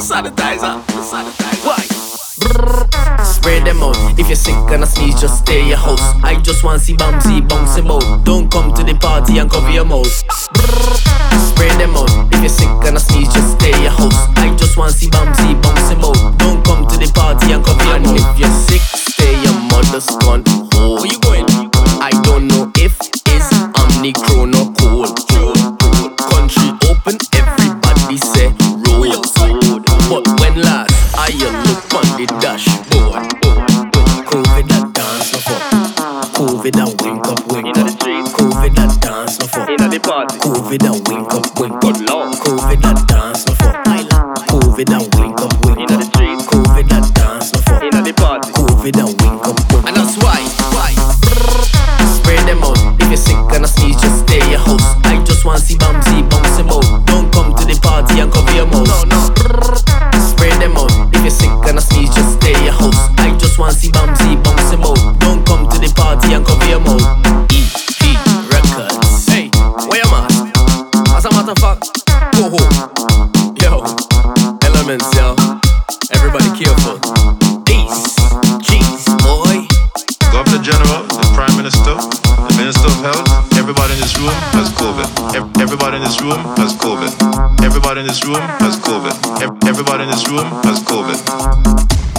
sanitizer. Sanitizer. Why? Spray them out. If you're sick and a sneeze, just stay your house. I just want see Bamsy bouncing out. Don't come to the party and cover your mouth. Spray gone home. Where you going? I don't know if it's Omicron or cold. Country open, everybody say road. But when last I look on the dashboard, COVID that dance no fuck. COVID that wink up, wink up. COVID that dance no fuck. COVID that wink up, wink up. COVID that dance no fuck. COVID that wink up, wink up. COVID that wink up, wink up. And that's why, why? Spray them out. If you're sick and a sneeze, just stay your house. I just want to see Bamsy bouncing out. Don't come to the party and cover your mouth. No, no. Spray them out. If you're sick and a sneeze, just stay your house. I just want to see Bamsy bouncing out. Don't come to the party and cover your mouth. EP Records. Hey, where your mask? As a matter of fact, go home. Yo, elements, yo. Everybody careful. This room has COVID. Ev- Everybody in this room has COVID. Everybody in this room has COVID. Everybody in this room has COVID.